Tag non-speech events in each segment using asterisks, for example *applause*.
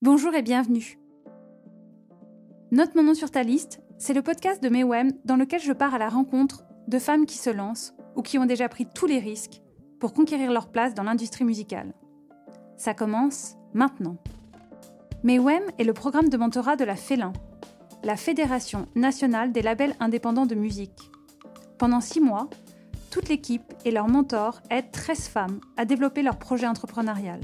Bonjour et bienvenue. Note mon nom sur ta liste, c'est le podcast de Mewem dans lequel je pars à la rencontre de femmes qui se lancent ou qui ont déjà pris tous les risques pour conquérir leur place dans l'industrie musicale. Ça commence maintenant. Mewem est le programme de mentorat de la FELIN, la Fédération nationale des labels indépendants de musique. Pendant six mois, toute l'équipe et leurs mentors aident 13 femmes à développer leur projet entrepreneurial,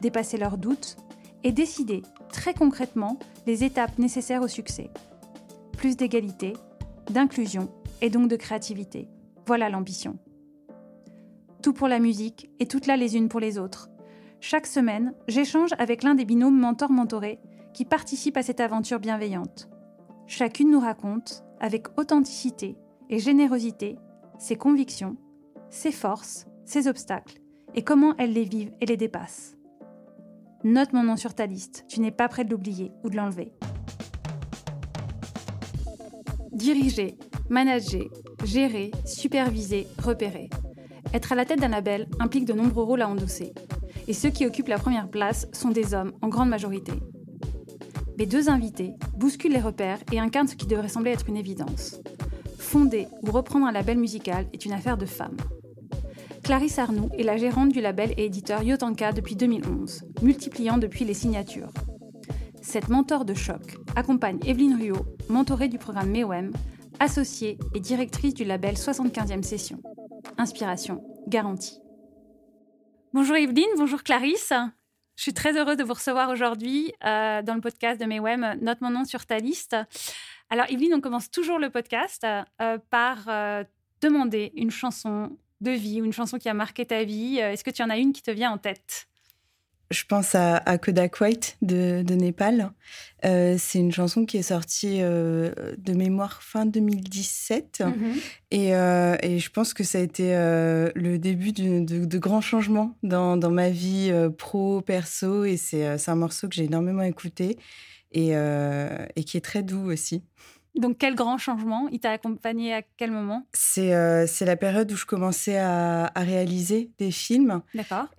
dépasser leurs doutes et décider très concrètement les étapes nécessaires au succès. Plus d'égalité, d'inclusion et donc de créativité. Voilà l'ambition. Tout pour la musique et toutes là les unes pour les autres. Chaque semaine, j'échange avec l'un des binômes mentors-mentorés qui participent à cette aventure bienveillante. Chacune nous raconte, avec authenticité et générosité, ses convictions, ses forces, ses obstacles et comment elles les vivent et les dépassent. Note mon nom sur ta liste, tu n'es pas prêt de l'oublier ou de l'enlever. Diriger, manager, gérer, superviser, repérer. Être à la tête d'un label implique de nombreux rôles à endosser. Et ceux qui occupent la première place sont des hommes en grande majorité. Mes deux invités bousculent les repères et incarnent ce qui devrait sembler être une évidence. Fonder ou reprendre un label musical est une affaire de femmes. Clarisse Arnoux est la gérante du label et éditeur Yotanka depuis 2011, multipliant depuis les signatures. Cette mentor de choc accompagne Evelyne Ruot, mentorée du programme MEOM, associée et directrice du label 75e Session. Inspiration garantie. Bonjour Evelyne, bonjour Clarisse. Je suis très heureuse de vous recevoir aujourd'hui euh, dans le podcast de MEOM Note mon nom sur ta liste. Alors Evelyne, on commence toujours le podcast euh, par euh, demander une chanson de vie ou une chanson qui a marqué ta vie. Est-ce que tu en as une qui te vient en tête? Je pense à, Kodak White de, Népal. Euh, c'est une chanson qui est sortie euh, de mémoire fin 2017. Mhm. Euh, et, je pense que ça a été le début de, grands changements dans, ma vie pro, perso. Et c'est un morceau que j'ai énormément écouté et, et qui est très doux aussi. Donc, quel grand changement? Il t'a accompagné à quel moment? C'est euh, la période où je commençais à, réaliser des films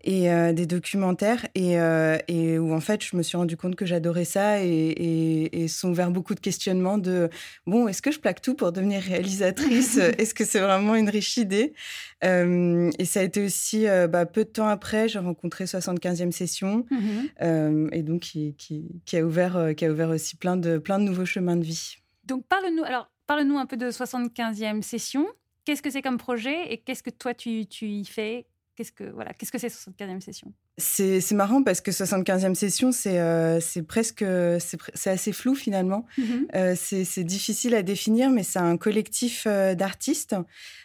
et euh, des documentaires et, euh, et, où, en fait, je me suis rendu compte que j'adorais ça et, et, sont vers beaucoup de questionnements de bon, est-ce que je plaque tout pour devenir réalisatrice? *laughs* Est-ce que c'est vraiment une riche idée? Et ça a été aussi bah, peu de temps après, j'ai rencontré 75e Session mm-hmm. et donc qui, qui, qui, a ouvert, qui a ouvert aussi plein de, plein de nouveaux chemins de vie. Donc parle-nous alors parle-nous un peu de 75e session. Qu'est-ce que c'est comme projet et qu'est-ce que toi tu, tu y fais? Qu'est-ce que voilà, qu'est-ce que c'est 75e session? C'est, marrant parce que 75e session, c'est, euh, c'est presque c'est, assez flou finalement. Mm-hmm. Euh, c'est, difficile à définir, mais c'est un collectif euh, d'artistes.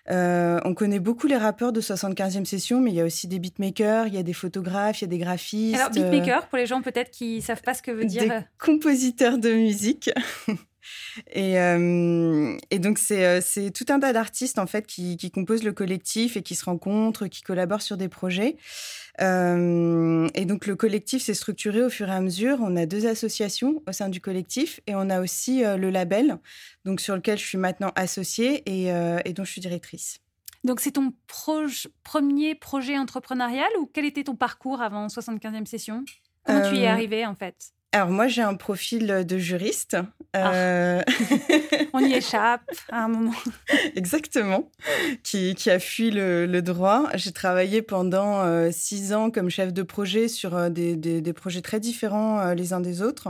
on connaît beaucoup les rappeurs de 75e session, mais il y a aussi des beatmakers, il y a des photographes, il y a des graphistes. Alors beatmakers, pour les gens peut-être qui savent pas ce que veut dire. Des compositeurs de musique. *laughs* Et, euh, et, donc, euh, c'est tout un tas d'artistes, en fait, qui, qui, composent le collectif et qui se rencontrent, qui collaborent sur des projets. Euh, et donc, le collectif s'est structuré au fur et à mesure. On a deux associations au sein du collectif et on a aussi le label, donc sur lequel je suis maintenant associée et, et dont je suis directrice. Donc, c'est ton premier projet entrepreneurial ou quel était ton parcours avant 75e session? Comment tu y es arrivée, en fait? Alors moi j'ai un profil de juriste. Ah. Euh, On y *laughs* échappe à un moment. Exactement. Qui, qui, a fui le, droit. J'ai travaillé pendant euh, six ans comme chef de projet sur euh, des, des, projets très différents les uns des autres.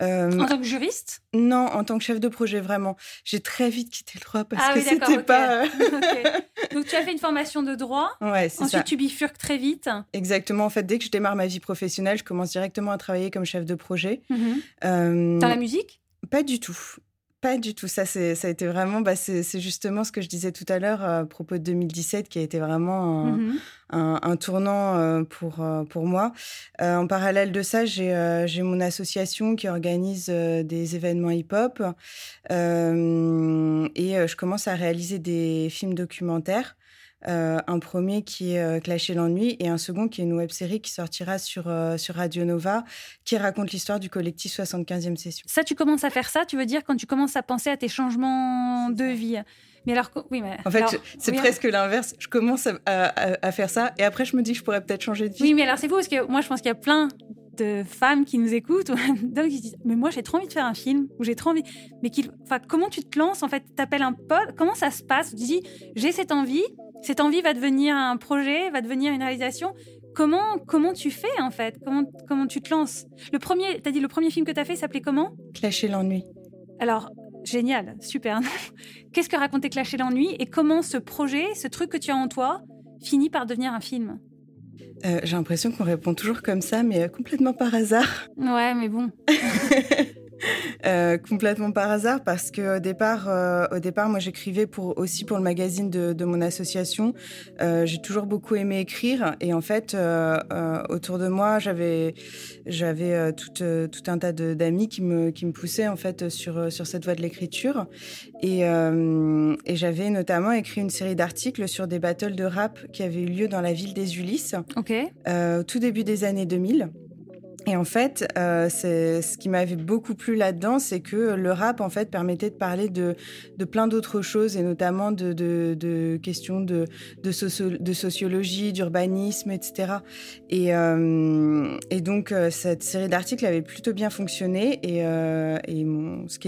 en tant que juriste? Non, en tant que chef de projet vraiment. J'ai très vite quitté le droit parce ah que c'était pas. *laughs* Donc tu as fait une formation de droit. Ouais, c'est Ensuite tu bifurques très vite. Exactement. En fait, dès que je démarre ma vie professionnelle, je commence directement à travailler comme chef de projet Mhm. Euh, Dans la musique? Pas du tout. Pas du tout. Ça, ça a été vraiment, bah, c'est justement ce que je disais tout à l'heure à propos de 2017, qui a été vraiment un, mhm. tournant euh, pour, euh, pour moi. en parallèle de ça, j'ai mon association qui organise des événements hip-hop et je commence à réaliser des films documentaires. Euh, un premier qui est euh, Clasher l'ennui et un second qui est une web série qui sortira sur, euh, sur Radio Nova qui raconte l'histoire du collectif 75e session. Ça, tu commences à faire ça, tu veux dire, quand tu commences à penser à tes changements de vie mais alors, oui, mais. En fait, c'est presque l'inverse. Je commence à, à, faire ça et après, je me dis que je pourrais peut-être changer de vie. Oui, mais alors c'est fou parce que moi, je pense qu'il y a plein de femmes qui nous écoutent, *laughs* d'hommes qui disent Mais moi, j'ai trop envie de faire un film, ou j'ai trop envie. Mais enfin, comment tu te lances En fait, tu appelles un pote, comment ça se passe? Tu dis J'ai cette envie, cette envie va devenir un projet, va devenir une réalisation. Comment, comment tu fais en fait? Comment, comment tu te lances? Le premier, as dit le premier film que tu as fait s'appelait comment? Clasher l'ennui. Alors, génial, super. *laughs* Qu'est-ce que racontait Clasher l'ennui et comment ce projet, ce truc que tu as en toi, finit par devenir un film? Euh, J'ai l'impression qu'on répond toujours comme ça, mais euh, complètement par hasard. Ouais, mais bon. *laughs* Euh, complètement par hasard parce que au départ, euh, au départ, moi j'écrivais pour aussi pour le magazine de, de mon association. Euh, j'ai toujours beaucoup aimé écrire et en fait autour de moi j'avais j'avais tout, tout un tas d'amis qui me qui me poussaient en fait sur sur cette voie de l'écriture et, et j'avais notamment écrit une série d'articles sur des battles de rap qui avaient eu lieu dans la ville des Ulysses. Ok. tout début des années 2000. Et en fait, euh, ce qui m'avait beaucoup plu là-dedans, c'est que le rap en fait permettait de parler de, plein d'autres choses et notamment de, questions de, sociologie, d'urbanisme, etc. Et, euh, et donc euh, cette série d'articles avait plutôt bien fonctionné et,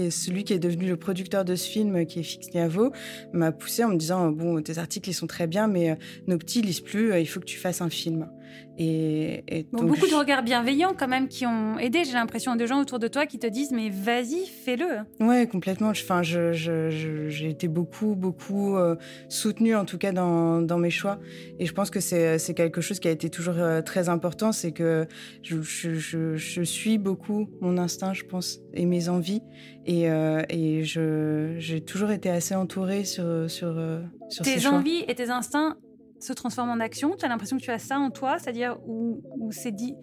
celui qui est devenu le producteur de ce film, qui est Fix Niavo, m'a poussé en me disant bon tes articles ils sont très bien, mais nos petits lisent plus, il faut que tu fasses un film. Et, beaucoup de regards bienveillants quand même qui ont aidé. J'ai l'impression de gens autour de toi qui te disent mais vas-y, fais-le. Ouais, complètement. Enfin, j'ai je, été beaucoup, beaucoup euh, soutenue en tout cas dans, dans, mes choix. Et je pense que c'est quelque chose qui a été toujours euh, très important. C'est que je, je, suis beaucoup mon instinct, je pense, et mes envies. Et, euh, et j'ai toujours été assez entourée sur, sur, sur tes envies et tes instincts se transforme en action. Tu as l'impression que tu as ça en toi, c'est-à-dire où, c'est dit,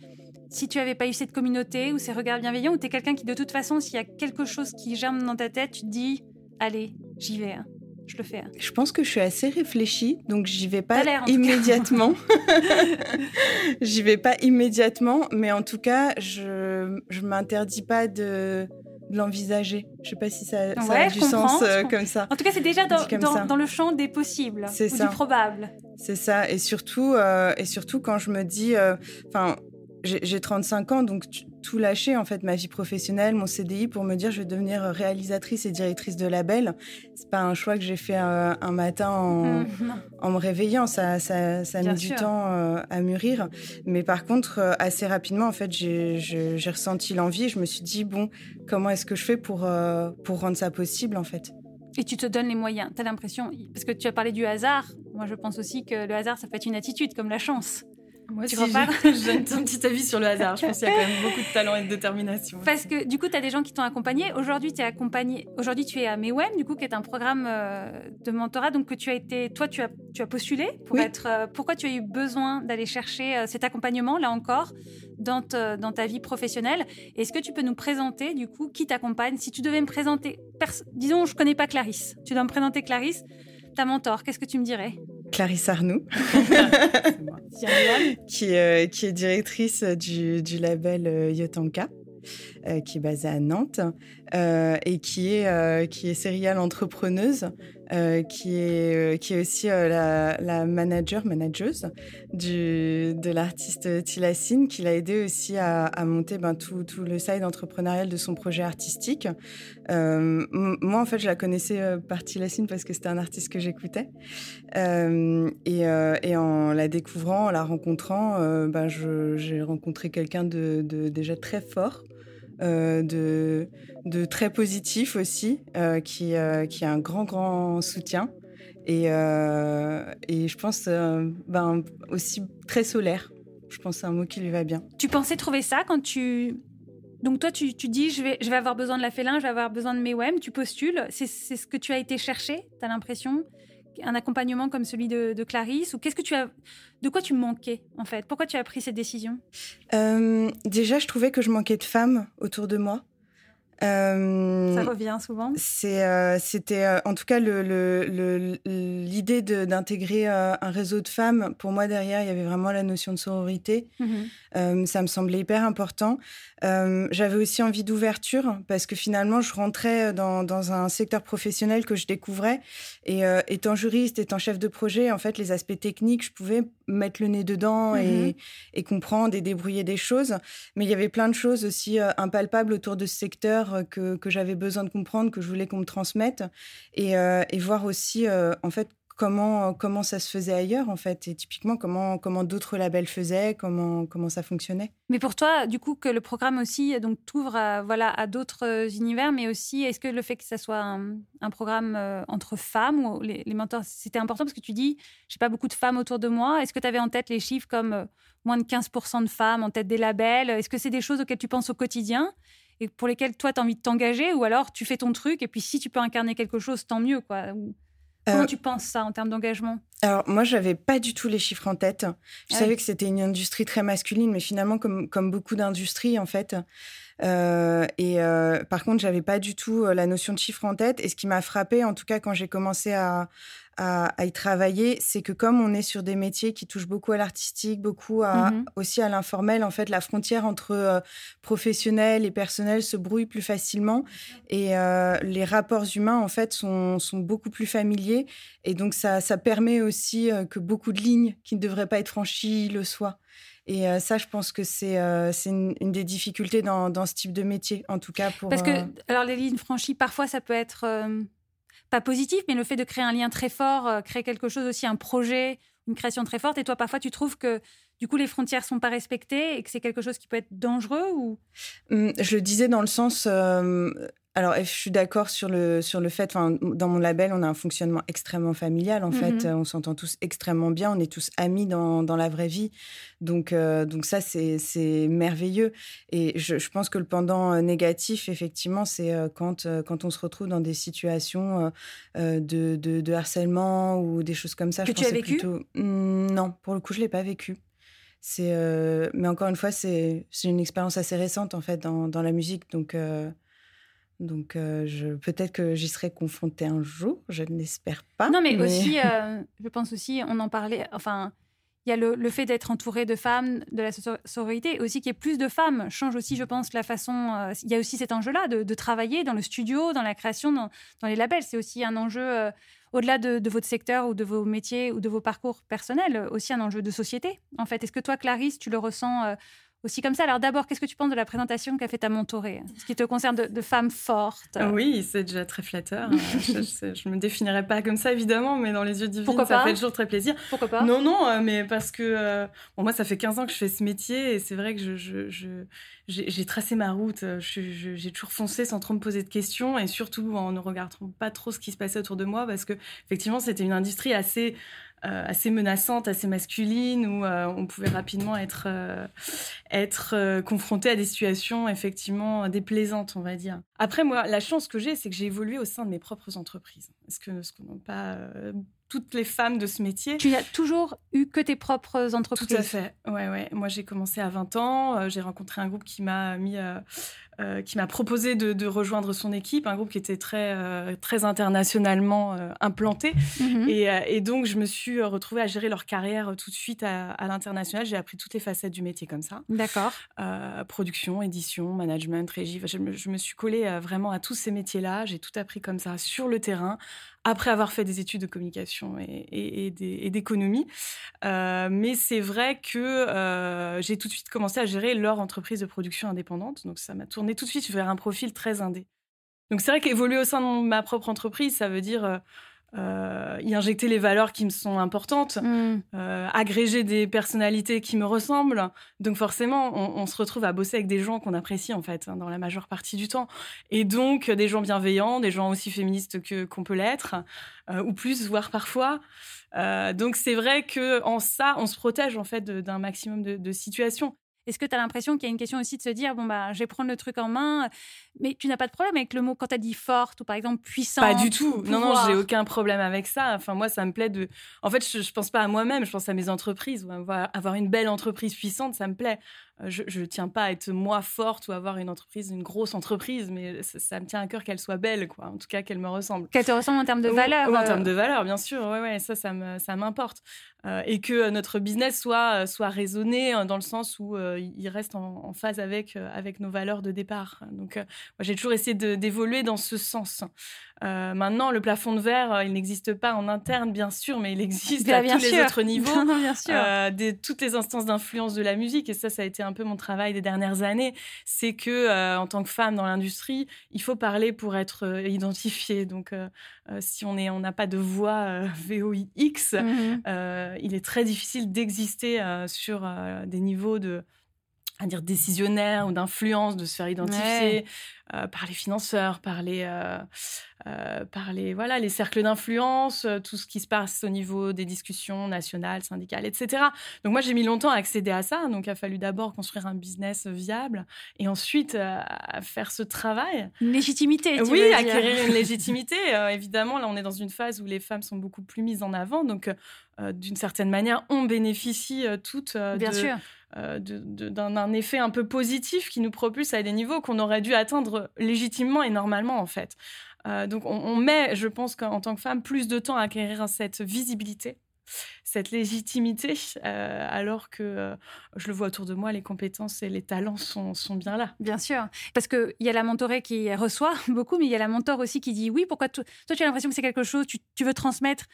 si tu avais pas eu cette communauté ou ces regards bienveillants, ou tu es quelqu'un qui, de toute façon, s'il y a quelque chose qui germe dans ta tête, tu te dis, allez, j'y vais. Hein. Je le fais. Hein. Je pense que je suis assez réfléchie, donc j'y vais pas immédiatement. *laughs* *laughs* j'y vais pas immédiatement, mais en tout cas, je je m'interdis pas de l'envisager. Je sais pas si ça, a du sens euh, comme ça. En tout cas, c'est déjà dans, dans, le champ des possibles, ou du probable. C'est ça. Et surtout, euh, et surtout quand je me dis, euh, enfin, j'ai 35 ans, donc tout lâché, en fait, ma vie professionnelle, mon CDI, pour me dire je vais devenir réalisatrice et directrice de label. C'est pas un choix que j'ai fait euh, un matin en, *laughs* mmh, en, me réveillant. Ça, ça, ça a mis du temps euh, à mûrir. Mais par contre, euh, assez rapidement, en fait, j'ai ressenti l'envie. Je me suis dit, bon, comment est-ce que je fais pour, pour rendre ça possible, en fait? Et tu te donnes les moyens. Tu as l'impression, parce que tu as parlé du hasard, moi je pense aussi que le hasard, ça peut être une attitude, comme la chance. Moi tu aussi, *laughs* *laughs* j'ai un petit *laughs* avis sur le hasard. Je pense qu'il y a quand même beaucoup de talent et de détermination. Parce que du coup, tu as des gens qui t'ont accompagné. Aujourd'hui, tu es accompagné. Aujourd'hui, tu es à MEWEM, du coup, qui est un programme euh, de mentorat. Donc, que tu as été. Toi, tu as, tu as postulé pour être. Euh, pourquoi tu as eu besoin d'aller chercher euh, cet accompagnement, là encore, dans, dans ta vie professionnelle? Est-ce que tu peux nous présenter, du coup, qui t'accompagne? Si tu devais me présenter. Disons, je connais pas Clarisse. Tu dois me présenter Clarisse, ta mentor. Qu'est-ce que tu me dirais? Clarisse Arnoux, *laughs* qui, euh, qui, est directrice du, du label euh, Yotanka. Euh, qui est basée à Nantes et qui est, qui est serial entrepreneuse euh, qui, est, euh, qui est aussi euh, la, manager, manageuse de l'artiste Tilassine, qui l'a aidé aussi à, monter ben, tout, le side entrepreneurial de son projet artistique. moi, en fait, je la connaissais par Tilassine parce que c'était un artiste que j'écoutais. Et, en la découvrant, en la rencontrant, ben, j'ai rencontré quelqu'un de, déjà très fort. Euh, de, très positif aussi, euh, qui, euh, qui a un grand, grand soutien. Et, je pense ben, aussi très solaire. Je pense que c'est un mot qui lui va bien. Tu pensais trouver ça quand tu... Donc toi, tu, dis, je vais, je vais avoir besoin de la félin, je vais avoir besoin de mes WEM, tu postules. C'est ce que tu as été chercher, tu as l'impression? Un accompagnement comme celui de, Clarisse ou qu'est-ce que tu as de quoi tu manquais en fait? Pourquoi tu as pris cette décision? Euh, déjà je trouvais que je manquais de femmes autour de moi. Euh, ça revient souvent? c'est euh, c'était en tout cas l'idée d'intégrer un réseau de femmes. Pour moi derrière il y avait vraiment la notion de sororité mhm. ça me semblait hyper important. J'avais aussi envie d'ouverture parce que finalement, je rentrais dans, dans, un secteur professionnel que je découvrais. Et étant juriste, étant chef de projet, en fait, les aspects techniques, je pouvais mettre le nez dedans et, mmh et, comprendre et débrouiller des choses. Mais il y avait plein de choses aussi impalpables autour de ce secteur que, que j'avais besoin de comprendre, que je voulais qu'on me transmette. Et, et voir aussi, en fait, comment, comment ça se faisait ailleurs, en fait, et typiquement comment, comment d'autres labels faisaient, comment, comment ça fonctionnait. Mais pour toi, du coup, que le programme aussi donc t'ouvre à, voilà, à d'autres euh, univers, mais aussi, est-ce que le fait que ça soit un, programme euh, entre femmes ou les, mentors, c'était important parce que tu dis, j'ai pas beaucoup de femmes autour de moi. Est-ce que tu avais en tête les chiffres comme euh, moins de 15% de femmes en tête des labels? Est-ce que c'est des choses auxquelles tu penses au quotidien et pour lesquelles toi, tu as envie de t'engager? Ou alors tu fais ton truc et puis si tu peux incarner quelque chose, tant mieux, quoi. Comment euh, tu penses ça en termes d'engagement? Alors moi, j'avais pas du tout les chiffres en tête. Je ah savais que c'était une industrie très masculine, mais finalement, comme, comme beaucoup d'industries, en fait. Euh, et euh, par contre, j'avais pas du tout la notion de chiffres en tête. Et ce qui m'a frappé, en tout cas, quand j'ai commencé à, à, y travailler, c'est que comme on est sur des métiers qui touchent beaucoup à l'artistique, beaucoup à, mmh aussi à l'informel, en fait, la frontière entre euh, professionnel et personnel se brouille plus facilement et euh, les rapports humains, en fait, sont, sont, beaucoup plus familiers. Et donc, ça, ça permet aussi euh, que beaucoup de lignes qui ne devraient pas être franchies le soient. Et ça, je pense que c'est c'est une, des difficultés dans, dans, ce type de métier, en tout cas pour. Parce que, alors, les lignes franchies, parfois, ça peut être pas positif, mais le fait de créer un lien très fort, euh, créer quelque chose aussi, un projet, une création très forte. Et toi, parfois, tu trouves que du coup, les frontières sont pas respectées et que c'est quelque chose qui peut être dangereux ou? Hum, Je le disais dans le sens, euh, alors, je suis d'accord sur le, sur le fait, dans mon label, on a un fonctionnement extrêmement familial. En fait, mhm. on s'entend tous extrêmement bien. On est tous amis dans, dans la vraie vie. Donc, euh, donc ça, c'est merveilleux. Et je, je, pense que le pendant euh, négatif, effectivement, c'est euh, quand, quand on se retrouve dans des situations de, de, de, harcèlement ou des choses comme ça. Que je tu as vécu? plutôt... Mmh, non, pour le coup, je l'ai pas vécu. Mais encore une fois, c'est une expérience assez récente en fait dans, dans la musique. Donc donc, euh, je, peut-être que j'y serai confrontée un jour, je n'espère pas. Non, mais, aussi, *laughs* euh, je pense aussi, on en parlait, enfin, il y a le, fait d'être entouré de femmes, de la sororité, aussi qu'il y ait plus de femmes change aussi, je pense, la façon. Euh, il y a aussi cet enjeu-là de, travailler dans le studio, dans la création, dans, les labels. C'est aussi un enjeu, au-delà de, de, votre secteur ou de vos métiers ou de vos parcours personnels, aussi un enjeu de société, en fait. Est-ce que toi, Clarisse, tu le ressens aussi comme ça. Alors d'abord, qu'est-ce que tu penses de la présentation qu'a fait ta mentorée Ce qui te concerne de, femme forte? Oui, c'est déjà très flatteur. *laughs* je ne me définirais pas comme ça, évidemment, mais dans les yeux divins, ça fait toujours très plaisir. Pourquoi pas? Non, non, euh, mais parce que euh, bon, moi, ça fait 15 ans que je fais ce métier et c'est vrai que je, j'ai tracé ma route. J'ai toujours foncé sans trop me poser de questions et surtout en ne regardant pas trop ce qui se passait autour de moi parce que effectivement, c'était une industrie assez euh, assez menaçante, assez masculine, où euh, on pouvait rapidement être, euh, être confronté à des situations effectivement déplaisantes, on va dire. Après, moi, la chance que j'ai, c'est que j'ai évolué au sein de mes propres entreprises. Est-ce que ce qu'on n'a pas toutes les femmes de ce métier. Tu n'as toujours eu que tes propres entreprises Tout à fait. Ouais, ouais. Moi, j'ai commencé à 20 ans. j'ai rencontré un groupe qui m'a mis euh, qui m'a proposé de, rejoindre son équipe, un groupe qui était très, euh, très internationalement euh, implanté. Mhm. Et, donc, je me suis retrouvée à gérer leur carrière tout de suite à, l'international. J'ai appris toutes les facettes du métier comme ça. D'accord. production, édition, management, régie. Je me, je me suis collée vraiment à tous ces métiers-là. J'ai tout appris comme ça sur le terrain, après avoir fait des études de communication et, d'économie. mais c'est vrai que j'ai tout de suite commencé à gérer leur entreprise de production indépendante. Donc, ça m'a tourné tout de suite vers un profil très indé. Donc c'est vrai qu'évoluer au sein de ma propre entreprise, ça veut dire euh, euh, y injecter les valeurs qui me sont importantes, mm. euh, agréger des personnalités qui me ressemblent. Donc forcément, on, se retrouve à bosser avec des gens qu'on apprécie en fait hein, dans la majeure partie du temps. Et donc des gens bienveillants, des gens aussi féministes que qu'on peut l'être, ou plus, voire parfois. donc c'est vrai que en ça, on se protège en fait d'un maximum de, de situations. Est-ce que tu as l'impression qu'il y a une question aussi de se dire, bon, bah, je vais prendre le truc en main, mais tu n'as pas de problème avec le mot quand tu as dit forte ou par exemple puissante Pas du tout. Non, non, j'ai aucun problème avec ça. Enfin, moi, ça me plaît de. En fait, je, ne pense pas à moi-même, je pense à mes entreprises. Avoir une belle entreprise puissante, ça me plaît. Je ne tiens pas à être moi forte ou avoir une entreprise, une grosse entreprise, mais ça, me tient à cœur qu'elle soit belle, quoi. En tout cas, qu'elle me ressemble. Qu'elle te ressemble en termes de valeur. en termes de valeur, bien sûr. Ouais, ouais, ça, ça m'importe. Euh, et que notre business soit, soit raisonné dans le sens où il reste en, phase avec, avec nos valeurs de départ. Donc, moi, j'ai toujours essayé d'évoluer dans ce sens. Maintenant, le plafond de verre, il n'existe pas en interne, bien sûr, mais il existe à tous les autres niveaux, *laughs* bien sûr. des, toutes les instances d'influence de la musique. Et ça, ça a été un peu mon travail des dernières années, c'est que euh, en tant que femme dans l'industrie, il faut parler pour être euh, identifié. Donc, euh, si on est, on n'a pas de voix VOIX, mhm. il est très difficile d'exister sur des niveaux de à dire décisionnaire ou d'influence, de se faire identifier par les financeurs, par les, euh, par les, voilà, les cercles d'influence, euh, tout ce qui se passe au niveau des discussions nationales, syndicales, etc. Donc moi, j'ai mis longtemps à accéder à ça. Donc il a fallu d'abord construire un business viable et ensuite euh, faire ce travail. Une légitimité. Tu oui, acquérir une *laughs* légitimité. évidemment, là, on est dans une phase où les femmes sont beaucoup plus mises en avant. Donc d'une certaine manière, on bénéficie toutes Bien sûr. D'un effet un peu positif qui nous propulse à des niveaux qu'on aurait dû atteindre légitimement et normalement en fait. Euh, donc on, met, je pense qu'en tant que femme, plus de temps à acquérir cette visibilité cette légitimité, euh, alors que euh, je le vois autour de moi, les compétences et les talents sont, bien là. Bien sûr, parce qu'il y a la mentorée qui reçoit *laughs* beaucoup, mais il y a la mentor aussi qui dit oui, pourquoi toi tu as l'impression que c'est quelque chose, tu, tu veux transmettre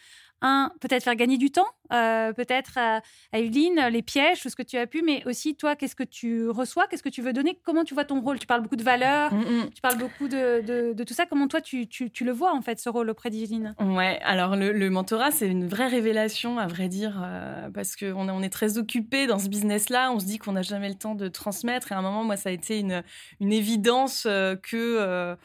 un, peut-être faire gagner du temps, euh, peut-être à, Evelyne, les pièges, tout ce que tu as pu, mais aussi toi, qu'est-ce que tu reçois, qu'est-ce que tu veux donner, comment tu vois ton rôle? Tu parles beaucoup de valeurs, mm, mm. tu parles beaucoup de, de, tout ça, comment toi tu, tu, le vois en fait, ce rôle auprès d'Evelyne? Ouais, alors le, mentorat, c'est une vraie révélation, à vrai dire, euh, parce qu'on on est très occupé dans ce business-là, on se dit qu'on n'a jamais le temps de transmettre, et à un moment, moi, ça a été une, une évidence euh, que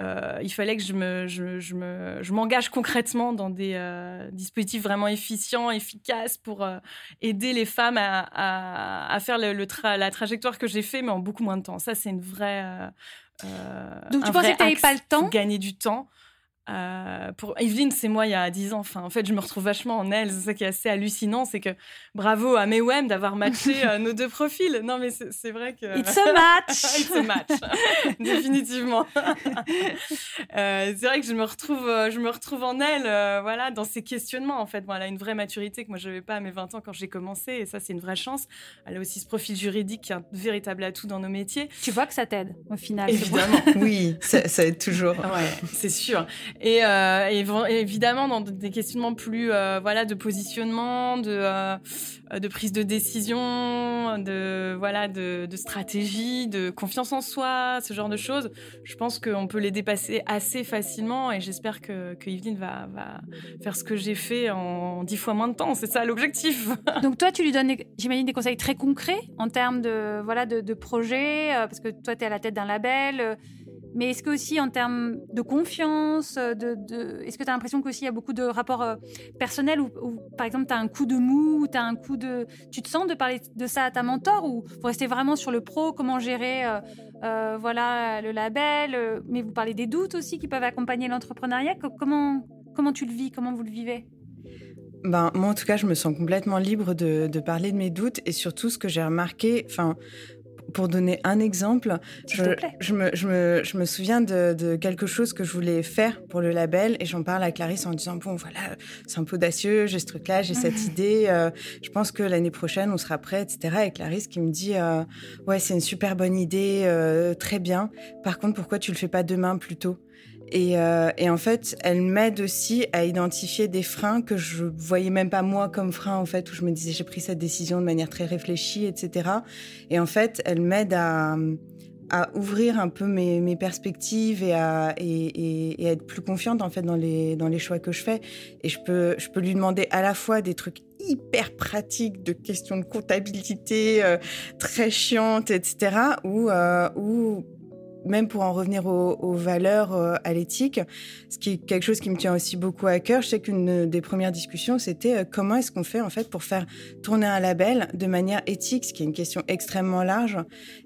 euh, il fallait que je me, je, je me, je m'engage concrètement dans des euh, dispositifs vraiment efficients, efficaces pour euh, aider les femmes à, à, faire le, la trajectoire que j'ai fait, mais en beaucoup moins de temps. Ça, c'est une vraie. Donc, tu pensais que tu n'avais pas le temps? Gagner du temps. Euh, pour Evelyne, c'est moi il y a 10 ans. Enfin, en fait, je me retrouve vachement en elle. C'est ça qui est assez hallucinant, c'est que bravo à Mewem d'avoir matché euh, nos deux profils. Non, mais c'est vrai que it's a match. *laughs* it's a match, *laughs* définitivement. *laughs* euh, c'est vrai que je me retrouve, euh, je me retrouve en elle, voilà, dans ses questionnements. En fait, voilà, une vraie maturité que moi je n'avais pas à mes 20 ans quand j'ai commencé, et ça c'est une vraie chance. Elle a aussi ce profil juridique qui est un véritable atout dans nos métiers. Tu vois que ça t'aide au final. Évidemment. oui, ça, ça aide toujours. Ouais, c'est sûr. Et, euh, évidemment, dans des questionnements plus euh, voilà, de positionnement, de, euh, de prise de décision, de, voilà, de, stratégie, de confiance en soi, ce genre de choses, je pense qu'on peut les dépasser assez facilement et j'espère que, que Yveline va, va faire ce que j'ai fait en dix fois moins de temps. C'est ça l'objectif. *laughs* Donc toi, tu lui donnes, j'imagine, des conseils très concrets en termes de, voilà, de, de projet, parce que toi, tu es à la tête d'un label mais est-ce que aussi en termes de confiance, de, est-ce que tu as l'impression qu'aussi il y a beaucoup de rapports euh, personnels où, par exemple tu as un coup de mou, tu. Tu te sens de parler de ça à ta mentor ou vous restez vraiment sur le pro, comment gérer euh, euh, voilà, le label, mais vous parlez des doutes aussi qui peuvent accompagner l'entrepreneuriat. Comment, comment tu le vis, comment vous le vivez? Ben, moi, en tout cas, je me sens complètement libre de, de parler de mes doutes et surtout ce que j'ai remarqué, enfin, pour donner un exemple, je, je, me, je, me, je, me, souviens de, de, quelque chose que je voulais faire pour le label et j'en parle à Clarisse en disant bon voilà c'est un peu audacieux, j'ai ce truc-là, j'ai cette *laughs* idée, euh, je pense que l'année prochaine on sera prêt, etc. Et Clarisse qui me dit euh, ouais c'est une super bonne idée, euh, très bien. Par contre pourquoi tu le fais pas demain euh, et, en fait, elle m'aide aussi à identifier des freins que je voyais même pas moi comme freins, en fait, où je me disais j'ai pris cette décision de manière très réfléchie, etc. Et en fait, elle m'aide à, ouvrir un peu mes, perspectives et à, être plus confiante en fait dans les, dans les choix que je fais. Et je peux, je peux lui demander à la fois des trucs hyper pratiques de questions de comptabilité euh, très chiantes, etc. Ou, euh, ou même pour en revenir aux, valeurs, euh, à l'éthique, ce qui est quelque chose qui me tient aussi beaucoup à cœur. Je sais qu'une des premières discussions, c'était euh, comment est-ce qu'on fait en fait pour faire tourner un label de manière éthique, ce qui est une question extrêmement large.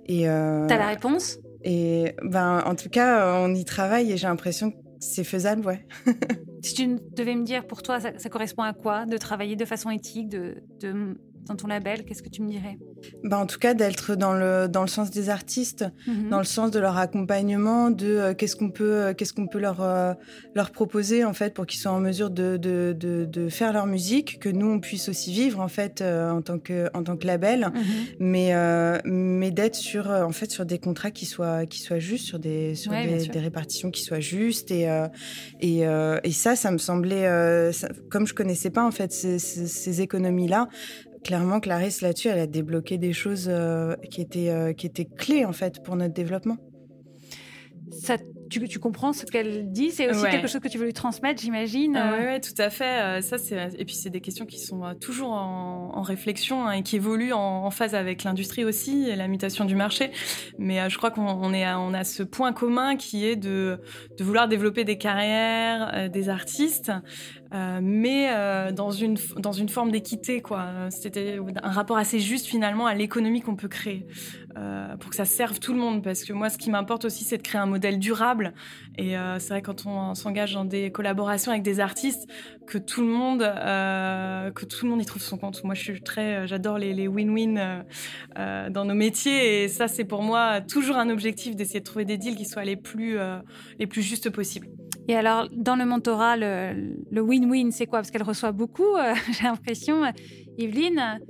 Et euh, t'as la réponse? Et ben, en tout cas, on y travaille et j'ai l'impression que c'est faisable, ouais. *laughs* si tu devais me dire pour toi, ça, correspond à quoi de travailler de façon éthique, de, de dans ton label Qu'est-ce que tu me dirais? Bah, En tout cas, d'être dans le, dans le sens des artistes, mhm. dans le sens de leur accompagnement, de euh, qu'est-ce qu'on peut, euh, qu'est-ce qu'on peut leur, euh, leur proposer en fait pour qu'ils soient en mesure de, de, de, faire leur musique, que nous, on puisse aussi vivre en fait en, tant que, en tant que label, mhm. mais, mais d'être sur, en fait, sur des contrats qui soient, qui soient justes, sur des, sur des, répartitions qui soient justes. Et, et, et, ça, ça me semblait, comme je connaissais pas en fait ces, ces économies-là, clairement, Clarisse, là-dessus, elle a débloqué des choses euh, qui, étaient, euh, qui étaient clés, en fait, pour notre développement. Tu, tu comprends ce qu'elle dit? C'est aussi quelque chose que tu veux lui transmettre, j'imagine ah Oui, tout à fait. Euh, ça, et puis, c'est des questions qui sont toujours en, réflexion hein, et qui évoluent en, phase avec l'industrie aussi et la mutation du marché. Mais je crois qu'on on on a ce point commun qui est de, de vouloir développer des carrières, des artistes, euh, mais euh, dans, une, dans une forme d'équité, quoi. C'était un rapport assez juste finalement à l'économie qu'on peut créer euh, pour que ça serve tout le monde. Parce que moi, ce qui m'importe aussi, c'est de créer un modèle durable. Et c'est vrai quand on s'engage dans des collaborations avec des artistes, que tout le monde, que tout le monde y trouve son compte. Moi, je suis très, j'adore les win-win dans nos métiers, et ça, c'est pour moi toujours un objectif d'essayer de trouver des deals qui soient les plus, les plus justes possibles. Et alors, dans le mentorat, le win-win, c'est quoi? Parce qu'elle reçoit beaucoup, euh, *laughs* j'ai l'impression. Evelyne,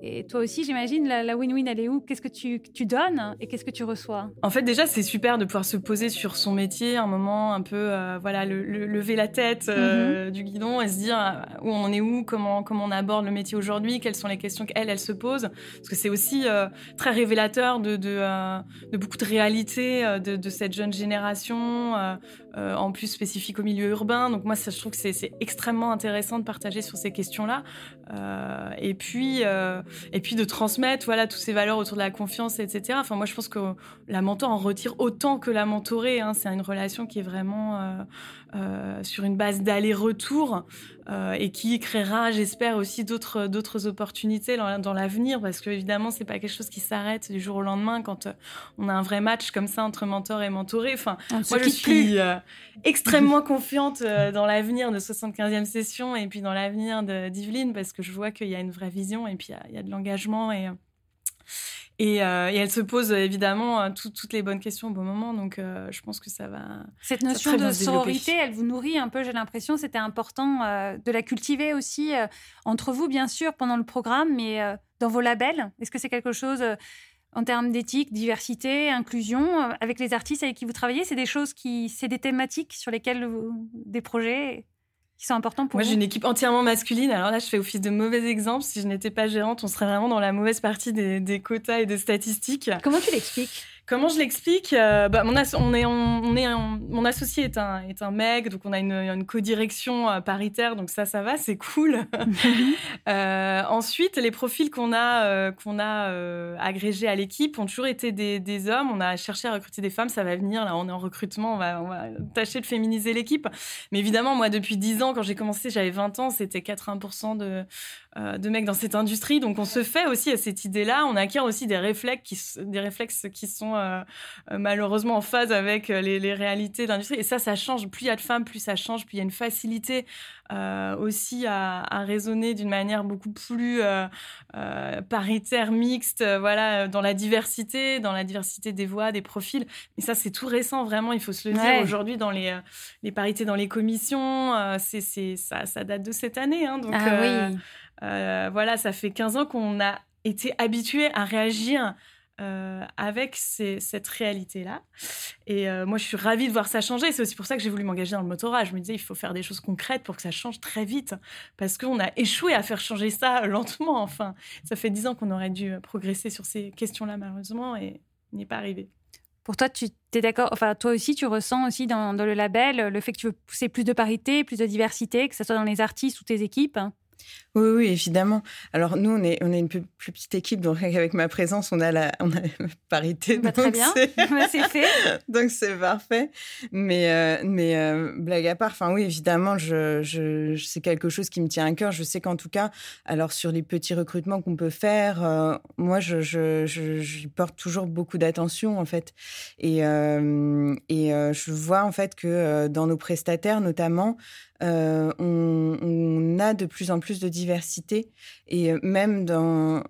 et toi aussi, j'imagine, la win-win, elle est où? Qu'est-ce que tu, tu donnes et qu'est-ce que tu reçois? En fait, déjà, c'est super de pouvoir se poser sur son métier, un moment un peu, euh, voilà, le, lever la tête euh, mhm. du guidon et se dire euh, où on en est où, comment, comment on aborde le métier aujourd'hui, quelles sont les questions qu'elle, elle se pose. Parce que c'est aussi très révélateur de, de, de, beaucoup de réalités de, de cette jeune génération, en plus spécifique au milieu urbain. Donc moi, ça, je trouve que c'est extrêmement intéressant de partager sur ces questions-là. et puis et puis de transmettre voilà toutes ces valeurs autour de la confiance, etc. Enfin, moi, je pense que la mentor en retire autant que la mentorée. Hein. C'est une relation qui est vraiment euh, euh, sur une base d'aller-retour euh, et qui créera, j'espère, aussi d'autres d'autres opportunités dans, dans l'avenir, parce que évidemment, c'est pas quelque chose qui s'arrête du jour au lendemain quand on a un vrai match comme ça entre mentor et mentoré. Enfin, moi, je suis extrêmement confiante dans l'avenir de 75e session et puis dans l'avenir d'Yveline, parce que je vois qu'il y a une vraie vision et puis il y a de l'engagement et, et, euh, et, elle se pose évidemment euh, toutes les bonnes questions au bon moment. Donc euh, je pense que ça va. Cette notion de sororité, elle vous nourrit un peu, j'ai l'impression. C'était important de la cultiver aussi entre vous, bien sûr, pendant le programme, mais dans vos labels. Est-ce que c'est quelque chose en termes d'éthique, diversité, inclusion, avec les artistes avec qui vous travaillez C'est des choses qui. C'est des thématiques sur lesquelles vous, des projets qui sont importants pour Moi, j'ai une équipe entièrement masculine. Alors là, je fais office de mauvais exemple. Si je n'étais pas gérante, on serait vraiment dans la mauvaise partie des, des quotas et des statistiques. Comment tu l'expliques? Comment je l'explique euh, bah, mon, on est, on, est mon associé est un, est un mec, donc on a une, une co-direction euh, paritaire, donc ça, ça va, c'est cool. *laughs* euh, ensuite, les profils qu'on a, euh, qu'on a agrégés à l'équipe ont toujours été des, des, hommes. On a cherché à recruter des femmes, ça va venir. Là, on est en recrutement, on va, on va tâcher de féminiser l'équipe. Mais évidemment, moi, depuis 10 ans, quand j'ai commencé, j'avais 20 ans, c'était 80% de euh, de mecs dans cette industrie. Donc on se fait aussi à cette idée-là. On acquiert aussi des réflexes qui, des réflexes qui sont euh, euh, malheureusement en phase avec les, réalités de l'industrie. Et ça, ça change. Plus il y a de femmes, plus ça change. Plus il y a une facilité aussi à, raisonner d'une manière beaucoup plus paritaire, mixte, voilà, dans la diversité, dans la diversité des voix, des profils. Mais ça, c'est tout récent, vraiment. Il faut se le dire. Aujourd'hui, dans les, les parités dans les commissions, c'est, ça, ça date de cette année. Hein, donc, ah oui. Euh, voilà, ça fait 15 ans qu'on a été habitué à réagir euh, avec cette réalité-là. Et euh, moi, je suis ravie de voir ça changer. C'est aussi pour ça que j'ai voulu m'engager dans le motorat. Je me disais, il faut faire des choses concrètes pour que ça change très vite. Parce qu'on a échoué à faire changer ça *laughs* lentement. Enfin, ça fait 10 ans qu'on aurait dû progresser sur ces questions-là, malheureusement, et n'y est pas arrivé. Pour toi, tu es d'accord Enfin, toi aussi, tu ressens aussi dans, dans, le label le fait que tu veux pousser plus de parité, plus de diversité, que ce soit dans les artistes ou tes équipes? Oui, oui, évidemment. Alors nous, on est, on est une plus, petite équipe, donc avec ma présence, on a la, on a parité. Bah, très bien, c'est *laughs* fait. *laughs* donc c'est parfait. Mais, euh, mais euh, blague à part, enfin oui, évidemment, je, je, c'est quelque chose qui me tient à cœur. Je sais qu'en tout cas, alors sur les petits recrutements qu'on peut faire, euh, moi, je, je, je, porte toujours beaucoup d'attention en fait. Et, et je vois en fait que dans nos prestataires, notamment, on, on, a de plus en plus de diversité Et même dans,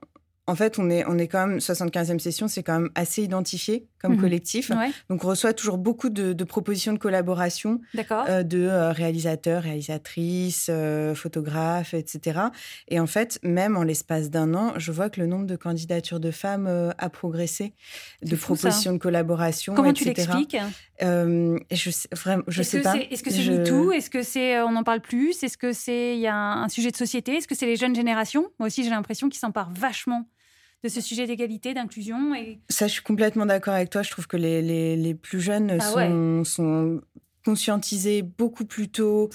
en fait, on est, on est quand même, 75e session, c'est quand même assez identifié comme mhm. collectif. Donc, on reçoit toujours beaucoup de, propositions de collaboration euh, de euh, réalisateurs, réalisatrices, euh, photographes, etc. Et en fait, même en l'espace d'un an, je vois que le nombre de candidatures de femmes a progressé, de propositions de collaboration, Comment tu l'expliques? Je sais, vraiment, je sais pas. Est-ce que c'est je... tout Est-ce que c'est on en parle plus? Est-ce que c'est il y a un, sujet de société? Est-ce que c'est les jeunes générations? Moi aussi, j'ai l'impression qu'ils s'emparent vachement de ce sujet d'égalité, d'inclusion. Et... Ça, je suis complètement d'accord avec toi. Je trouve que les, les, plus jeunes ah sont, sont conscientisés beaucoup plus tôt,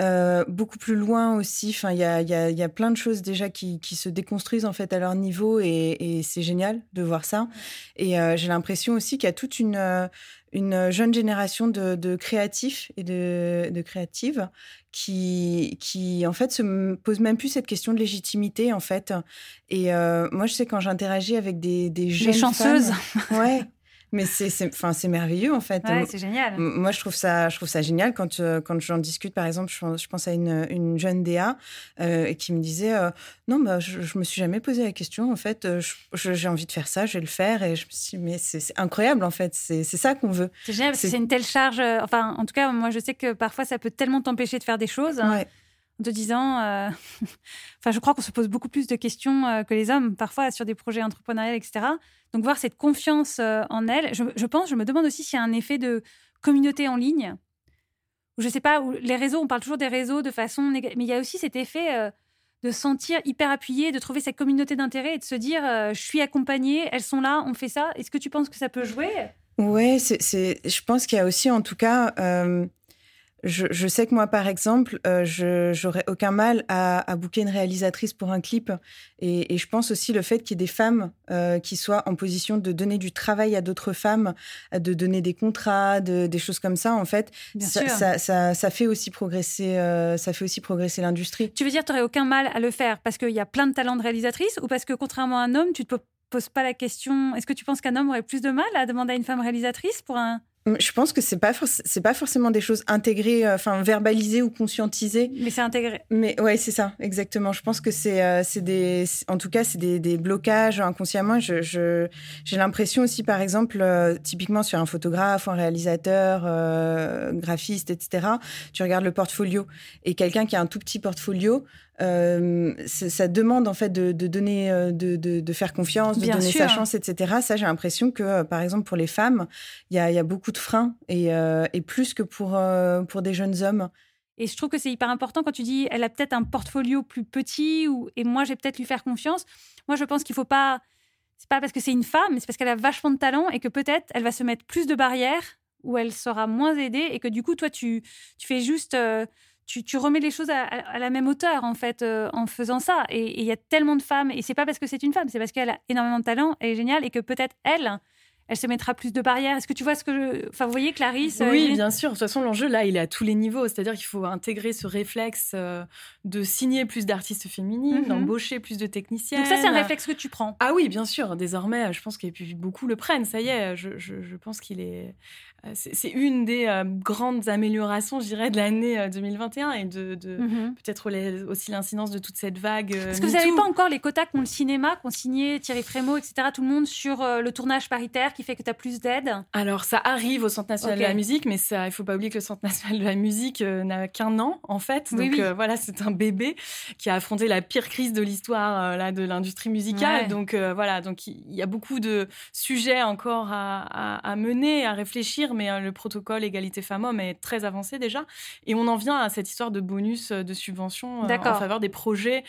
euh, beaucoup plus loin aussi. Enfin, il y a, y, a, y a, plein de choses déjà qui, qui, se déconstruisent en fait à leur niveau et, et c'est génial de voir ça. Et euh, j'ai l'impression aussi qu'il y a toute une euh, une jeune génération de, de créatifs et de, de, créatives qui, qui, en fait, se pose même plus cette question de légitimité, en fait. Et euh, moi, je sais quand j'interagis avec des, des jeunes Les chanceuses. ouais, *laughs* mais c'est, enfin, c'est merveilleux en fait. Ouais, c'est génial. Moi, je trouve ça, je trouve ça génial quand euh, quand j'en discute. Par exemple, je, je pense à une, une jeune DA euh, qui me disait euh, non, bah, je, je me suis jamais posé la question. En fait, j'ai envie de faire ça, je vais le faire. Et je me suis dit, mais c'est, incroyable en fait. C'est, ça qu'on veut. C'est génial parce que c'est une telle charge. enfin, en tout cas, moi, je sais que parfois, ça peut tellement t'empêcher de faire des choses. Ouais 10 ans. Euh, *laughs* enfin, je crois qu'on se pose beaucoup plus de questions euh, que les hommes, parfois, sur des projets entrepreneuriaux, etc. Donc, voir cette confiance euh, en elle, je, pense, je me demande aussi s'il y a un effet de communauté en ligne. Ou je sais pas, où les réseaux, on parle toujours des réseaux de façon négative, mais il y a aussi cet effet de sentir hyper appuyé, de trouver cette communauté d'intérêt et de se dire, je suis accompagnée, elles sont là, on fait ça. Est-ce que tu penses que ça peut jouer? C'est, je pense qu'il y a aussi, en tout cas, je, sais que moi, par exemple, euh, je j'aurais aucun mal à, à booker une réalisatrice pour un clip. Et, je pense aussi le fait qu'il y ait des femmes euh, qui soient en position de donner du travail à d'autres femmes, de donner des contrats, des choses comme ça, en fait, ça, ça, fait aussi progresser, euh, ça fait aussi progresser l'industrie. Tu veux dire, tu n'aurais aucun mal à le faire parce qu'il y a plein de talents de réalisatrice ou parce que contrairement à un homme, tu te poses pas la question. Est-ce que tu penses qu'un homme aurait plus de mal à demander à une femme réalisatrice pour un je pense que c'est pas c'est pas forcément des choses intégrées, euh, enfin verbalisées ou conscientisées. Mais c'est intégré. Mais ouais, c'est ça, exactement. Je pense que c'est euh, c'est des, en tout cas, c'est des, des, blocages inconsciemment. Je j'ai l'impression aussi, par exemple, euh, typiquement sur un photographe, un réalisateur, graphiste, etc. Tu regardes le portfolio et quelqu'un qui a un tout petit portfolio, euh, ça demande en fait de, donner, euh, de, de, faire confiance, de donner sa chance, etc. Ça, j'ai l'impression que, euh, par exemple, pour les femmes, il y a, y a, beaucoup de freins et, et plus que pour, pour des jeunes hommes. Et je trouve que c'est hyper important quand tu dis, elle a peut-être un portfolio plus petit ou, et moi, j'ai peut-être lui faire confiance. Moi, je pense qu'il faut pas. C'est pas parce que c'est une femme, mais c'est parce qu'elle a vachement de talent et que peut-être elle va se mettre plus de barrières où elle sera moins aidée et que du coup, toi, tu, tu fais juste tu, remets les choses à, la même hauteur en fait euh, en faisant ça. Et il y a tellement de femmes, et c'est pas parce que c'est une femme, c'est parce qu'elle a énormément de talent, elle est géniale, et que peut-être elle, elle se mettra plus de barrières. Est-ce que tu vois ce que je... Enfin, vous voyez, Clarisse euh, Oui, bien sûr. De toute façon, l'enjeu, là, il est à tous les niveaux. C'est-à-dire qu'il faut intégrer ce réflexe euh, de signer plus d'artistes féminines, mhm. d'embaucher plus de techniciennes. Donc ça, c'est un réflexe que tu prends Ah oui, bien sûr. Désormais, je pense que beaucoup le prennent. Ça y est, je, je pense qu'il est... Euh, c'est une des euh, grandes améliorations, je dirais, de l'année 2021 euh, et de, mhm. peut-être aussi l'incidence de toute cette vague. Parce que vous n'avez pas encore les quotas qu'ont le cinéma, qu'ont signé Thierry Frémaux, etc., tout le monde sur le tournage paritaire qui fait que tu as plus d'aide? Alors, ça arrive au Centre national de la musique, mais ça, il faut pas oublier que le Centre national de la musique n'a qu'un an, en fait. Donc, voilà, c'est un bébé qui a affronté la pire crise de l'histoire là de l'industrie musicale. Donc, voilà, donc il y a beaucoup de sujets encore à, à mener, à réfléchir mais euh, le protocole égalité femmes-hommes est très avancé déjà. Et on en vient à cette histoire de bonus euh, de subvention euh, en faveur des projets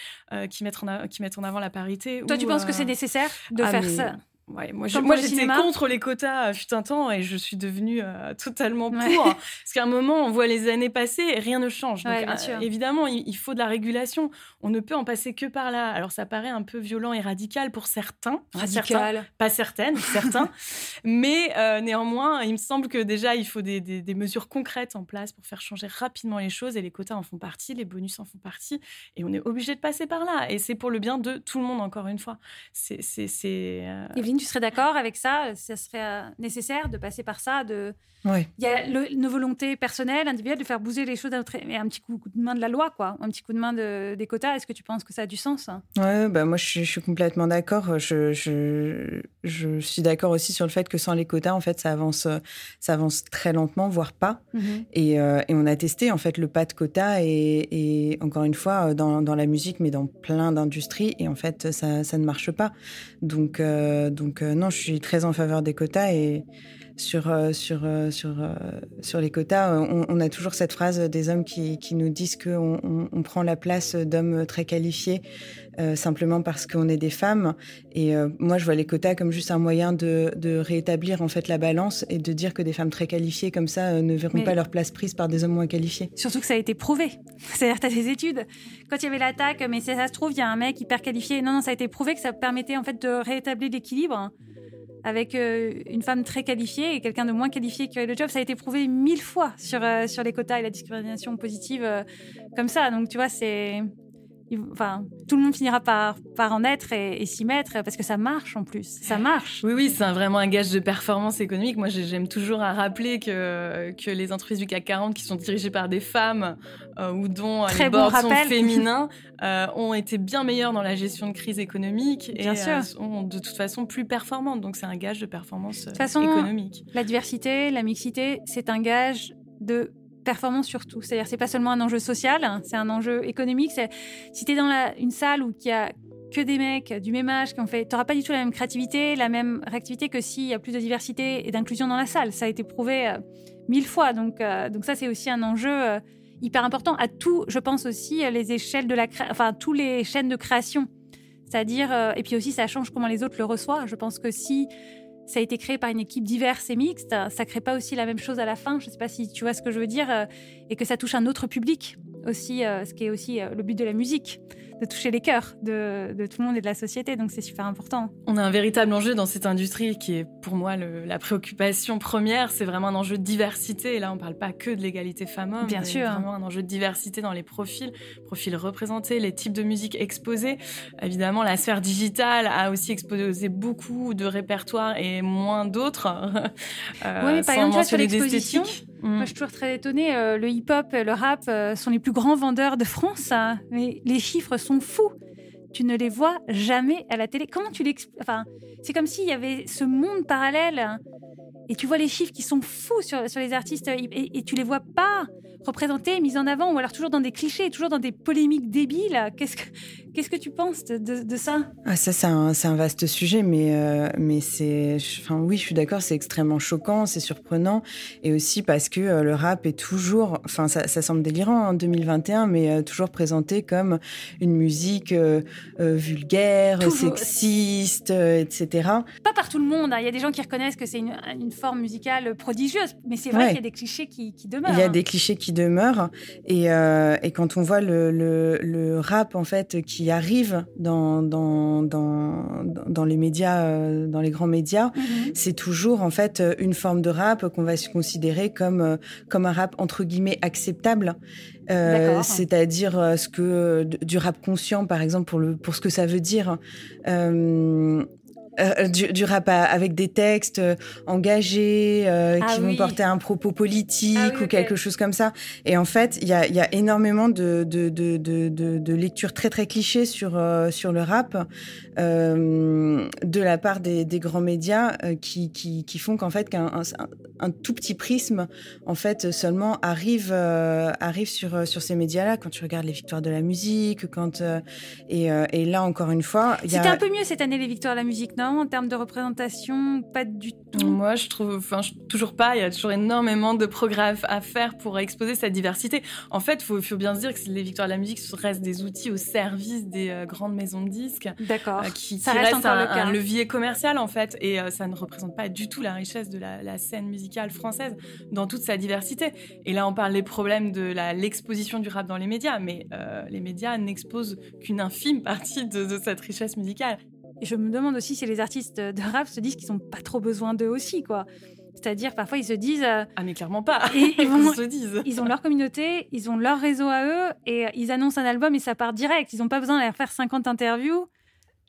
qui, mettent en qui mettent en avant la parité. Toi, tu penses que c'est nécessaire de ah, faire ça? Ouais, moi, moi j'étais contre les quotas fut un temps et je suis devenue totalement pour. *laughs* Parce qu'à un moment, on voit les années passer et rien ne change. Donc, évidemment, il, faut de la régulation. On ne peut en passer que par là. Alors, ça paraît un peu violent et radical pour certains. Radical. pas certaines, certains. *laughs* Mais néanmoins, il me semble que déjà, il faut des, des, mesures concrètes en place pour faire changer rapidement les choses. Et les quotas en font partie, les bonus en font partie. Et on est obligé de passer par là. Et c'est pour le bien de tout le monde, encore une fois. C'est. Tu serais d'accord avec ça Ça serait nécessaire de passer par ça de il y a une volonté personnelle, individuelle, de faire bouger les choses, et un petit coup, de main de la loi, quoi, un petit coup de main des quotas. Est-ce que tu penses que ça a du sens Ouais, bah moi je suis, complètement d'accord. Je, je, je, suis d'accord aussi sur le fait que sans les quotas, en fait, ça avance, ça avance très lentement, voire pas. Mhm. et, euh, et, on a testé en fait le pas de quotas et, et encore une fois dans, dans, la musique, mais dans plein d'industries, et en fait ça, ça, ne marche pas. Donc, euh, donc euh, non, je suis très en faveur des quotas et sur, euh, sur, euh, sur, euh, sur les quotas, on, a toujours cette phrase des hommes qui, qui nous disent qu'on on, prend la place d'hommes très qualifiés simplement parce qu'on est des femmes. Et moi, je vois les quotas comme juste un moyen de, de, rétablir en fait la balance et de dire que des femmes très qualifiées comme ça ne verront pas leur place prise par des hommes moins qualifiés. Surtout que ça a été prouvé. *laughs* C'est-à-dire, tu as des études. Quand il y avait l'attaque, mais ça se trouve, il y a un mec hyper qualifié. Non, non, ça a été prouvé que ça permettait en fait de rétablir l'équilibre avec euh, une femme très qualifiée et quelqu'un de moins qualifié qui aurait le job. Ça a été prouvé mille fois sur, euh, sur les quotas et la discrimination positive euh, comme ça. Donc, tu vois, c'est enfin, tout le monde finira par, par en être et, s'y mettre parce que ça marche en plus. Ça marche. Oui, oui, c'est vraiment un gage de performance économique. Moi, j'aime toujours à rappeler que, que les entreprises du CAC 40 qui sont dirigées par des femmes euh, ou dont euh, les boards sont féminins euh, ont été bien meilleures dans la gestion de crise économique et sont de toute façon plus performantes. Donc, c'est un gage de performance de façon, économique. La diversité, la mixité, c'est un gage de performance surtout. C'est-à-dire, c'est pas seulement un enjeu social, hein, c'est un enjeu économique. Si tu es dans une salle où il y a que des mecs du même âge qui ont fait, t'auras pas du tout la même créativité, la même réactivité que s'il y a plus de diversité et d'inclusion dans la salle. Ça a été prouvé euh, mille fois. Donc, euh, donc ça, c'est aussi un enjeu euh, hyper important à tout. Je pense aussi les échelles de la, enfin tous les chaînes de création. C'est-à-dire, et puis aussi, ça change comment les autres le reçoivent. Je pense que si ça a été créé par une équipe diverse et mixte, ça crée pas aussi la même chose à la fin. Je ne sais pas si tu vois ce que je veux dire, euh, et que ça touche un autre public aussi, euh, ce qui est aussi euh, le but de la musique de toucher les cœurs de, tout le monde et de la société. Donc c'est super important. On a un véritable enjeu dans cette industrie qui est pour moi la préoccupation première. C'est vraiment un enjeu de diversité. Et là, on ne parle pas que de l'égalité femmes-hommes. Bien sûr. Vraiment un enjeu de diversité dans les profils, profils représentés, les types de musique exposés. Évidemment, la sphère digitale a aussi exposé beaucoup de répertoires et moins d'autres. *laughs* euh, oui, mais par exemple, sur l'exposition, moi, je suis toujours très étonnée. Euh, le hip-hop, le rap euh, sont les plus grands vendeurs de France. Hein. Mais les chiffres sont fous. Tu ne les vois jamais à la télé. Comment tu l'expliques Enfin, c'est comme s'il y avait ce monde parallèle. Et tu vois les chiffres qui sont fous sur, sur les artistes et, et tu les vois pas représentés, mis en avant, ou alors toujours dans des clichés, toujours dans des polémiques débiles. Qu'est-ce que, qu'est-ce que tu penses de, ça? Ah, Ça, c'est un, un, vaste sujet, mais, euh, mais c'est. Enfin, oui, je suis d'accord, c'est extrêmement choquant, c'est surprenant. Et aussi parce que euh, le rap est toujours. Enfin, ça, ça semble délirant en 2021, mais euh, toujours présenté comme une musique vulgaire, sexiste, etc. Pas par tout le monde. Hein. Il y a des gens qui reconnaissent que c'est une, une, forme musicale prodigieuse, mais c'est vrai qu'il y a des clichés qui, qui demeurent. Il y a des clichés qui demeure. Et, euh, et quand on voit le, le, rap en fait qui arrive dans, dans, dans, dans les médias, euh, dans les grands médias, mhm. c'est toujours en fait une forme de rap qu'on va considérer comme, euh, comme un rap entre guillemets acceptable. c'est-à-dire ce que du rap conscient par exemple pour le pour ce que ça veut dire euh, du, rap avec des textes euh, engagés euh, ah qui vont porter un propos politique ah ou quelque chose comme ça. Et en fait, il y a, y a, énormément de, de, de, de, de lectures très très clichés sur, sur le rap de la part des, des grands médias qui, qui, qui, font qu'en fait qu'un un, tout petit prisme en fait seulement arrive arrive sur sur ces médias-là. Quand tu regardes les victoires de la musique quand et, et là encore une fois c'était un peu mieux cette année les victoires de la musique non? En termes de représentation Pas du tout. Moi, je trouve, enfin, toujours pas. Il y a toujours énormément de progrès à faire pour exposer cette diversité. En fait, il faut, bien se dire que les victoires de la musique restent des outils au service des euh, grandes maisons de disques. D'accord. Euh, qui, ça reste un, levier commercial, en fait. Et euh, ça ne représente pas du tout la richesse de la, scène musicale française dans toute sa diversité. Et là, on parle des problèmes de l'exposition du rap dans les médias. Mais les médias n'exposent qu'une infime *laughs* partie de cette richesse musicale. Et je me demande aussi si les artistes de rap se disent qu'ils n'ont pas trop besoin d'eux aussi, quoi. C'est-à-dire, parfois, ils se disent. Euh, ah, mais clairement pas. *laughs* ils, se disent. ils ont leur communauté, ils ont leur réseau à eux, et ils annoncent un album et ça part direct. Ils n'ont pas besoin d'aller faire 50 interviews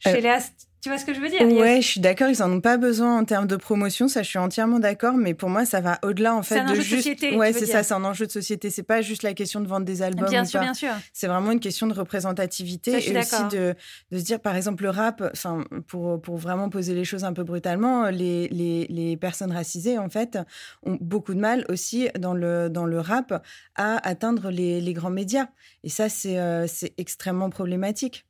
chez euh, les Tu vois ce que je veux dire? Ouais, je suis d'accord, ils en ont pas besoin en termes de promotion, ça je suis entièrement d'accord, mais pour moi ça va au-delà en fait un de enjeu juste de société, Ouais, c'est ça, c'est un enjeu de société, c'est pas juste la question de vendre des albums Bien ou sûr, pas. bien sûr. C'est vraiment une question de représentativité Ça, et aussi de, de se dire par exemple le rap, enfin pour pour vraiment poser les choses un peu brutalement, les, les les personnes racisées en fait ont beaucoup de mal aussi dans le dans le rap à atteindre les les grands médias et ça c'est euh, extrêmement problématique.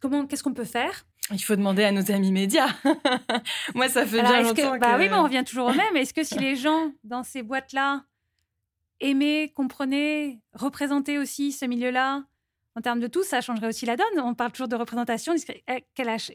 Comment, qu'est-ce qu'on peut faire Il faut demander à nos amis médias. *laughs* Moi, ça fait Alors, bien que- longtemps Bah oui, mais on revient toujours au même. Est-ce que si les gens dans ces boîtes-là aimaient, comprenaient, représentaient aussi ce milieu-là, en termes de tout, ça changerait aussi la donne On parle toujours de représentation, eh,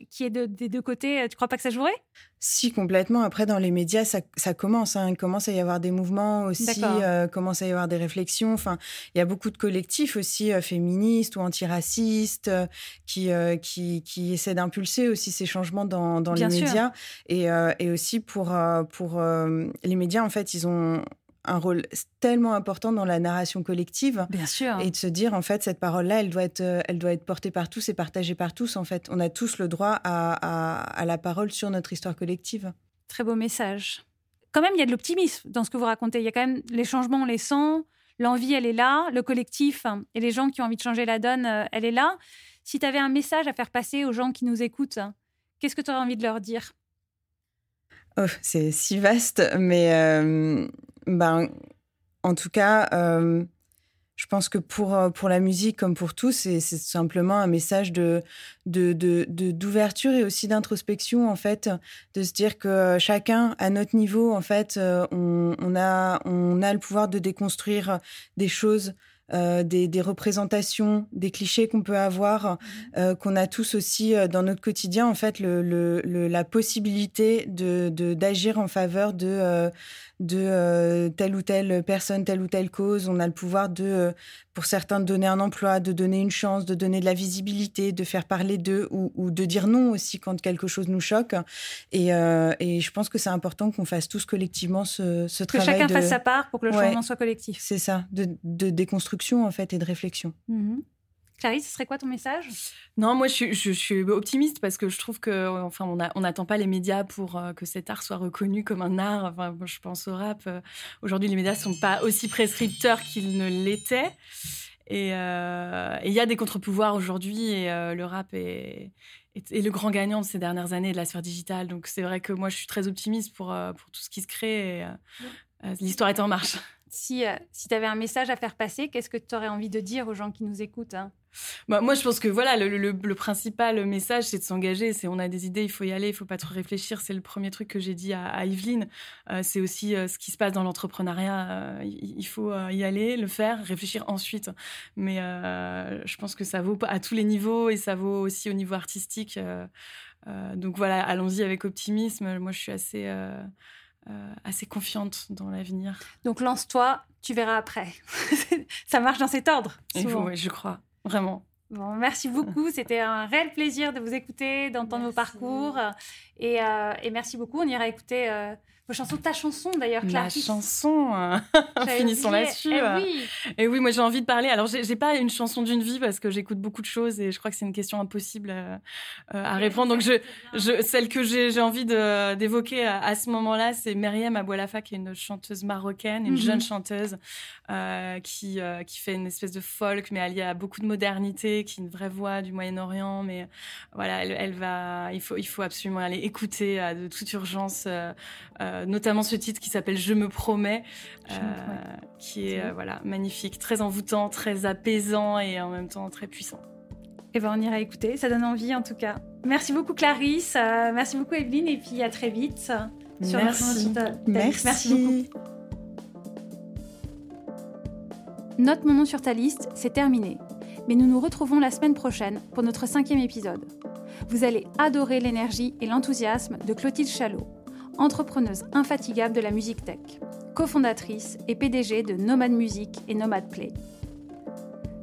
qui est de- des deux côtés. Tu crois pas que ça jouerait? Si, complètement. Après, dans les médias, ça, ça commence. hein. Il commence à y avoir des mouvements aussi, euh, commence à y avoir des réflexions. Enfin, il y a beaucoup de collectifs aussi euh, féministes ou antiracistes euh, qui, euh, qui, qui essaient d'impulser aussi ces changements dans, dans les sûr. médias. Et, euh, et aussi pour, euh, pour euh, les médias, en fait, ils ont un rôle tellement important dans la narration collective Bien sûr. et de se dire en fait cette parole là elle doit être euh, elle doit être portée par tous et partagée par tous en fait on a tous le droit à, à, à la parole sur notre histoire collective Très beau message. Quand même, il y a de l'optimisme dans ce que vous racontez. Il y a quand même les changements, on les sent. L'envie, elle est là. Le collectif hein, et les gens qui ont envie de changer la donne, euh, elle est là. Si tu avais un message à faire passer aux gens qui nous écoutent, qu'est-ce que tu aurais envie de leur dire? Oh, c'est si vaste, mais euh, ben, en tout cas, euh, je pense que pour, euh, pour la musique, comme pour tous, c'est simplement un message de d'ouverture et aussi d'introspection, en fait, de se dire que chacun, à notre niveau, en fait, on a, on a le pouvoir de déconstruire des choses. Euh, des, des représentations, des clichés qu'on peut avoir, euh, qu'on a tous aussi euh, dans notre quotidien, en fait, le, le- le- la possibilité de de- d'agir en faveur de, euh, de euh, telle ou telle personne, telle ou telle cause. On a le pouvoir de, euh, pour certains, de donner un emploi, de donner une chance, de donner de la visibilité, de faire parler d'eux ou, ou de dire non aussi quand quelque chose nous choque. Et, euh, et je pense que c'est important qu'on fasse tous collectivement ce, ce Que travail chacun de... fasse sa part pour que le Ouais. changement soit collectif. C'est ça, de, de déconstruction en fait et de réflexion. Mhm. Clarisse, ce serait quoi ton message? Non, moi je suis, je, je suis optimiste parce que je trouve que enfin on n'attend pas les médias pour euh, que cet art soit reconnu comme un art. Enfin, moi, je pense au rap. euh, Aujourd'hui, les médias sont pas aussi prescripteurs qu'ils ne l'étaient. Et euh, il y a des contre-pouvoirs aujourd'hui et euh, le rap est, est, est le grand gagnant de ces dernières années de la sphère digitale. Donc c'est vrai que moi je suis très optimiste pour, euh, pour tout ce qui se crée. L'histoire est en marche. Si, si tu avais un message à faire passer, qu'est-ce que tu aurais envie de dire aux gens qui nous écoutent hein? Bah, moi, je pense que voilà, le, le- le principal message, c'est de s'engager. C'est on a des idées, il faut y aller, il faut pas trop réfléchir. C'est le premier truc que j'ai dit à, à Yveline. Euh, c'est aussi euh, ce qui se passe dans l'entrepreneuriat. Euh, il, faut y aller, le faire, réfléchir ensuite. Mais je pense que ça vaut à tous les niveaux et ça vaut aussi au niveau artistique. Donc voilà, allons-y avec optimisme. Moi, je suis assez assez confiante dans l'avenir. Donc lance-toi, tu verras après. *laughs* Ça marche dans cet ordre. Il faut, souvent. ouais, je crois vraiment. Bon, merci beaucoup. *laughs* C'était un réel plaisir de vous écouter, d'entendre vos parcours. Et, euh, et merci beaucoup. On ira écouter euh, vos chansons, ta chanson d'ailleurs, La Clarisse. chanson, euh, *laughs* J'avais finissons là-dessus. Eh euh. oui. Et oui, moi j'ai envie de parler. Alors j'ai pas une chanson d'une vie parce que j'écoute beaucoup de choses et je crois que c'est une question impossible euh, euh, à répondre. Donc je, je, celle que j'ai envie d'évoquer à, à ce moment-là, c'est Myriam Aboualafa qui est une chanteuse marocaine, une Mhm. jeune chanteuse euh, qui euh, qui fait une espèce de folk mais alliée à beaucoup de modernité, qui est une vraie voix du Moyen-Orient. Mais voilà, elle, elle va, il faut il faut absolument aller écouter de toute urgence, euh, euh, notamment ce titre qui s'appelle Je me promets euh, qui est euh, voilà magnifique, très envoûtant, très apaisant et en même temps très puissant. Eh ben, on ira écouter. Ça donne envie en tout cas. Merci beaucoup Clarisse. Merci beaucoup Evelyne. Et puis à très vite. Sur Merci. notre- Merci. Merci beaucoup. Note mon nom sur ta liste, c'est terminé. Mais nous nous retrouvons la semaine prochaine pour notre cinquième épisode. Vous allez adorer l'énergie et l'enthousiasme de Clotilde Chalot, entrepreneuse infatigable de la musique tech, cofondatrice et PDG de Nomad Music et Nomad Play.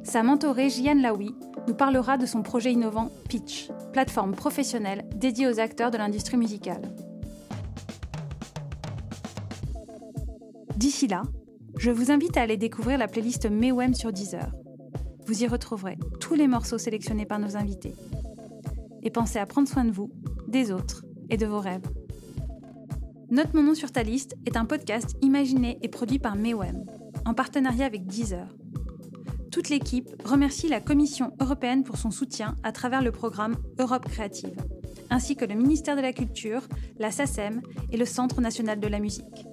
Sa mentorée Jian Laoui nous parlera de son projet innovant Pitch, plateforme professionnelle dédiée aux acteurs de l'industrie musicale. D'ici là, je vous invite à aller découvrir la playlist Mewem sur Deezer. Vous y retrouverez tous les morceaux sélectionnés par nos invités. et pensez à prendre soin de vous, des autres et de vos rêves. Note mon nom sur ta liste est un podcast imaginé et produit par Mewem, en partenariat avec Deezer. Toute l'équipe remercie la Commission européenne pour son soutien à travers le programme Europe Créative, ainsi que le ministère de la Culture, la SACEM et le Centre national de la musique.